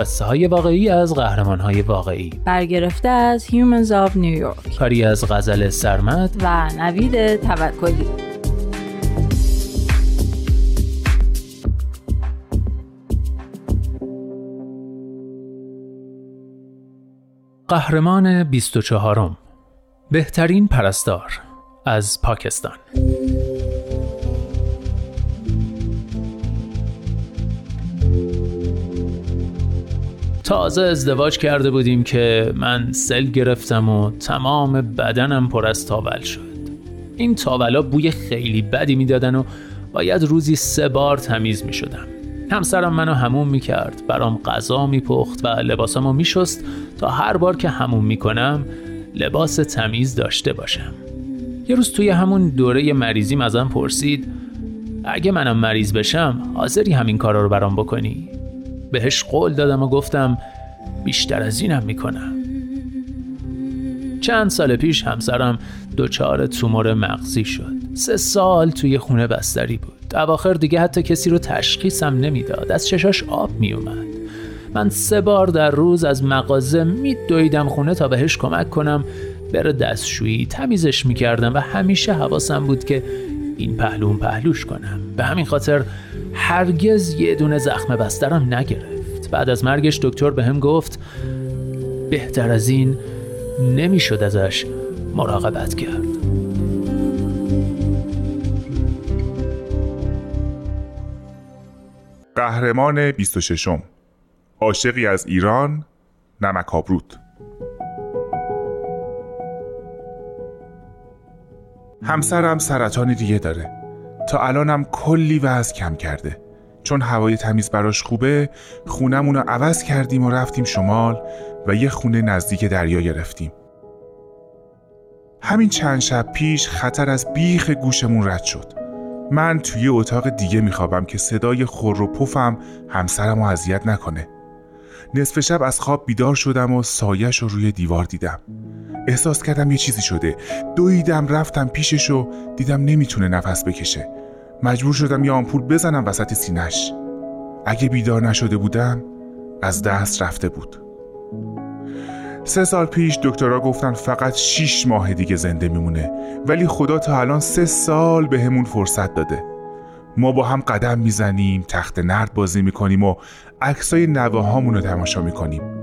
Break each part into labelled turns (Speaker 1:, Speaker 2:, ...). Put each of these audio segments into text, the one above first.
Speaker 1: قصه های واقعی از قهرمان های واقعی.
Speaker 2: برگرفته از Humans of New York.
Speaker 1: کاری از غزل سرمد.
Speaker 2: و نوید توکلی.
Speaker 1: قهرمان 24 بهترین پرستار از پاکستان. تازه ازدواج کرده بودیم که من سل گرفتم و تمام بدنم پر از تاول شد. این تاولا بوی خیلی بدی می‌دادن و باید روزی سه بار تمیز می شدم همسرم منو هموم می کرد برام غذا می پخت و لباسامو می شست تا هر بار که هموم می کنم لباس تمیز داشته باشم. یه روز توی همون دوره مریضیم ازم پرسید اگه منم مریض بشم حاضری همین کارا رو برام بکنی؟ بهش قول دادم و گفتم بیشتر از اینم می‌کنم. چند سال پیش همسرم دچار تومور مغزی شد. سه سال توی خونه بستری بود. اواخر دیگه حتی کسی رو تشخیصم نمی‌داد. از چشاش آب میومد من سه بار در روز از مغازه میدویدم خونه تا بهش کمک کنم بره دستشویی. تمیزش می‌کردم و همیشه حواسم بود که این پهلون پهلوش کنم. به همین خاطر هرگز یه دونه زخم بسترم نگرفت. بعد از مرگش دکتر به هم گفت بهتر از این نمی‌شد ازش مراقبت کرد.
Speaker 3: قهرمان 26 عاشقی از ایران نمک آبرود. همسرم سرطانی دیگه داره. تا الانم کلی وزن کم کرده. چون هوای تمیز براش خوبه خونمون رو عوض کردیم و رفتیم شمال و یه خونه نزدیک دریا گرفتیم. همین چند شب پیش خطر از بیخ گوشمون رد شد. من توی اتاق دیگه میخوابم که صدای خور و پفم همسرم رو اذیت نکنه. نصف شب از خواب بیدار شدم و سایش رو روی دیوار دیدم. احساس کردم یه چیزی شده. دویدم رفتم پیشش و دیدم نمی‌تونه نفس بکشه. مجبور شدم یه آمپول بزنم وسط سینش اگه بیدار نشده بودم از دست رفته بود. سه سال پیش دکترها گفتن فقط شیش ماه دیگه زنده میمونه. ولی خدا تا الان سه سال به همون فرصت داده. ما با هم قدم می‌زنیم تخت نرد بازی می‌کنیم و عکسای نوه رو تماشا می‌کنیم.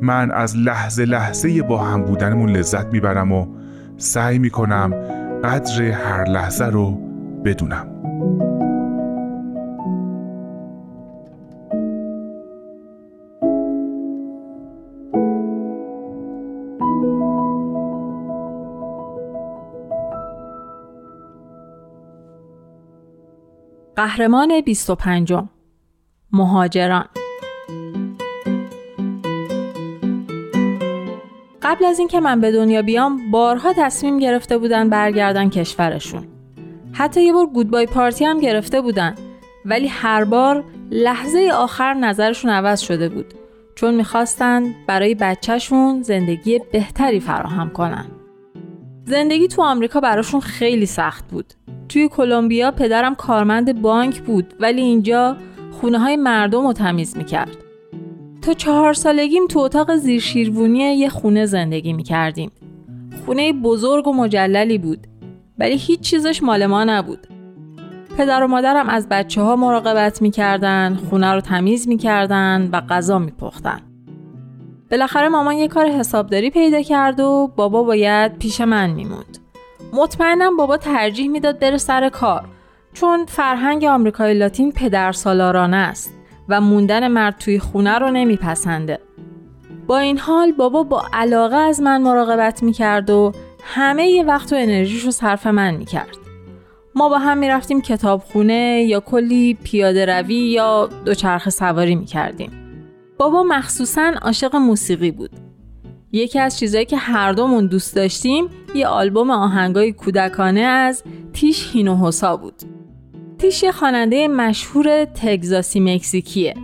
Speaker 3: من از لحظه لحظه با هم بودنمون لذت می‌برم و سعی می‌کنم قدر هر لحظه رو بدونم.
Speaker 2: قهرمان 25 مهاجران. قبل از اینکه من به دنیا بیام بارها تصمیم گرفته بودن برگردن کشورشون. حتی یه بار گودبای پارتی هم گرفته بودن. ولی هر بار لحظه آخر نظرشون عوض شده بود. چون می‌خواستن برای بچهشون زندگی بهتری فراهم کنن. زندگی تو آمریکا براشون خیلی سخت بود. توی کلمبیا پدرم کارمند بانک بود ولی اینجا خونه های مردم رو تمیز می‌کرد. تا چهار سالگیم تو اتاق زیر شیروونی یه خونه زندگی می‌کردیم. خونه بزرگ و مجللی بود ولی هیچ چیزش مال ما نبود. پدر و مادرم از بچه ها مراقبت می‌کردن خونه رو تمیز می‌کردن و غذا میپختن. بالاخره مامان یه کار حسابداری پیدا کرد و بابا باید پیش من میموند. مطمئنم بابا ترجیح می‌داد بره سر کار چون فرهنگ آمریکای لاتین پدر سالارانه است. و موندن مرد توی خونه رو نمیپسنده. با این حال بابا با علاقه از من مراقبت می‌کرد و همه ی وقت و انرژیش رو صرف من می‌کرد. ما با هم می‌رفتیم کتابخونه یا کلی پیاده روی یا دوچرخه سواری می‌کردیم. بابا مخصوصا عاشق موسیقی بود. یکی از چیزهایی که هر دومون دوست داشتیم یه آلبوم آهنگای کودکانه از تیش هینوهوسا بود. تیش یه خواننده مشهور تگزاسی مکزیکیه.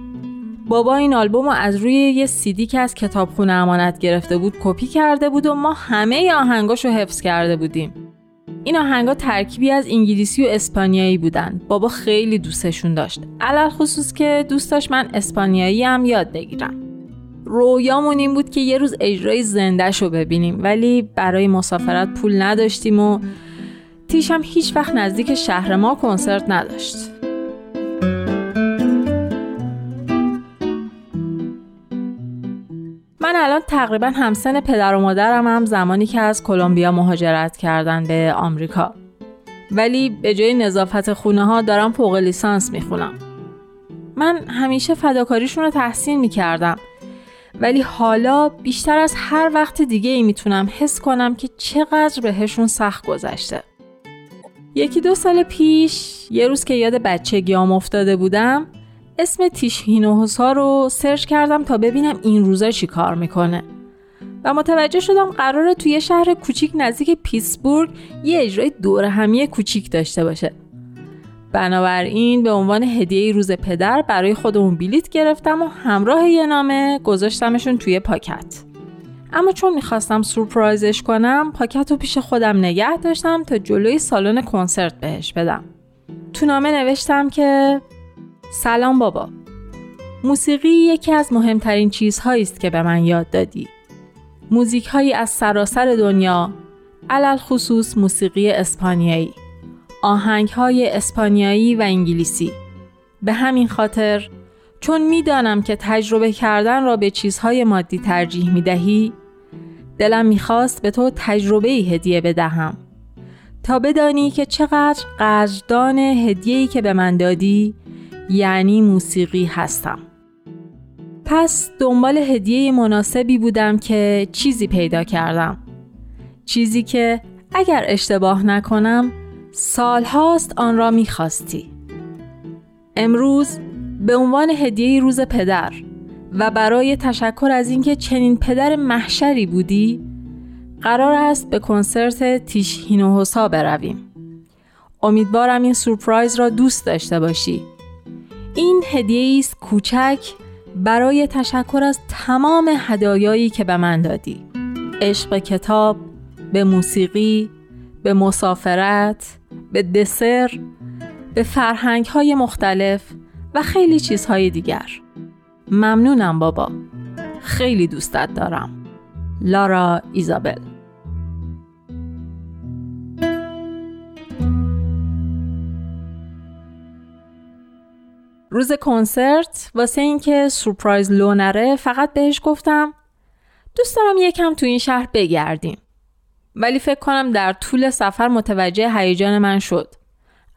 Speaker 2: بابا این آلبوم رو از روی یه سیدی که از کتابخونه امانت گرفته بود کپی کرده بود و ما همه آهنگاشو حفظ کرده بودیم. این آهنگا ترکیبی از انگلیسی و اسپانیایی بودن. بابا خیلی دوستشون داشت. علل خصوص که دوست داشت من اسپانیایی هم یاد بگیرم. رویامون این بود که یه روز اجرای زندهش رو ببینیم ولی برای مسافرت پول نداشتیم و تیشم هیچ وقت نزدیک شهر ما کنسرت نداشت. من الان تقریبا همسن پدر و مادرم هم زمانی که از کلمبیا مهاجرت کردن به آمریکا. ولی به جای نظافت خونه ها دارم فوق لیسانس می‌خونم. من همیشه فداکاریشون رو تحسین می‌کردم. ولی حالا بیشتر از هر وقت دیگه ای می‌تونم حس کنم که چقدر بهشون سخت گذشته. یکی دو سال پیش یه روز که یاد بچگیام افتاده بودم اسم تیش هینوهوسا رو سرچ کردم تا ببینم این روزا چی کار می‌کنه. و متوجه شدم قراره توی شهر کوچیک نزدیک پیتسبورگ یه اجرای دور همی کوچیک داشته باشه. بنابراین به عنوان هدیه روز پدر برای خودمون بلیت گرفتم و همراه یه نامه گذاشتمشون توی پاکت. اما چون می‌خواستم سورپرایزش کنم پاکت رو پیش خودم نگه داشتم تا جلوی سالن کنسرت بهش بدم. تو نامه نوشتم که سلام بابا موسیقی یکی از مهمترین چیزهایی است که به من یاد دادی. موزیک هایی از سراسر دنیا علل خصوص موسیقی اسپانیایی آهنگ های اسپانیایی و انگلیسی. به همین خاطر چون می‌دانم که تجربه کردن را به چیزهای مادی ترجیح می دهی دلم می‌خواست به تو تجربه هدیه بدهم. تا بدانی که چقدر قدردان هدیه‌ای که به من دادی یعنی موسیقی هستم. پس دنبال هدیه مناسبی بودم که چیزی پیدا کردم. چیزی که اگر اشتباه نکنم سالهاست آن را می‌خواستی. امروز به عنوان هدیه روز پدر و برای تشکر از اینکه چنین پدر محشری بودی قرار است به کنسرت تیش هینوهوسا برویم. امیدوارم این سورپرایز را دوست داشته باشی. این هدیه است کوچک برای تشکر از تمام هدایایی که به من دادی. عشق کتاب به موسیقی به مسافرت به دسر به فرهنگ های مختلف و خیلی چیزهای دیگر. ممنونم بابا. خیلی دوستت دارم. لارا ایزابل. روز کنسرت واسه اینکه سورپرایز لو نره فقط بهش گفتم دوست دارم یکم تو این شهر بگردیم. ولی فکر کنم در طول سفر متوجه هیجان من شد.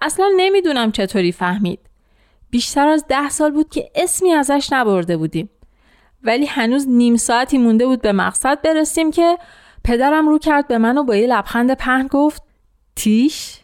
Speaker 2: اصلا نمی‌دونم چطوری فهمید. بیشتر از ده سال بود که اسمی ازش نبرده بودیم. ولی هنوز نیم ساعتی مونده بود به مقصد برسیم که پدرم رو کرد به من و با یه لبخند پهن گفت تیش؟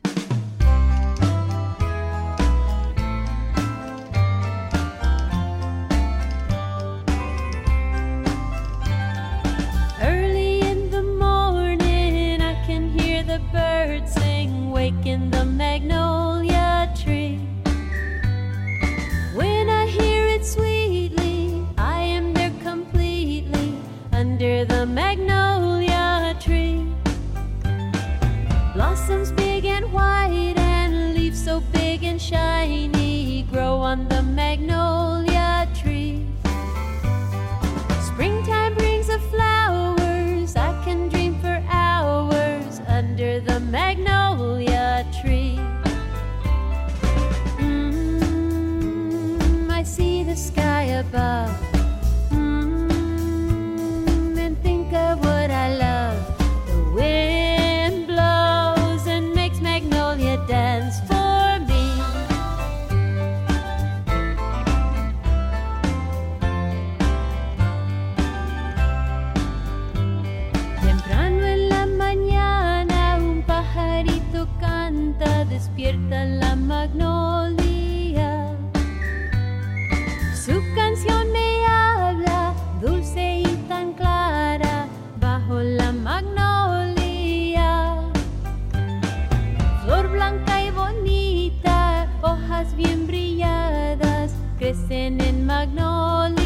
Speaker 4: on the magnolia tree. Springtime brings the flowers, I can dream for hours under the magnolia tree. Mm, I see the sky above. despierta la magnolia. Su canción me habla, dulce y tan clara, bajo la magnolia. Flor blanca y bonita, hojas bien brilladas, crecen en magnolia.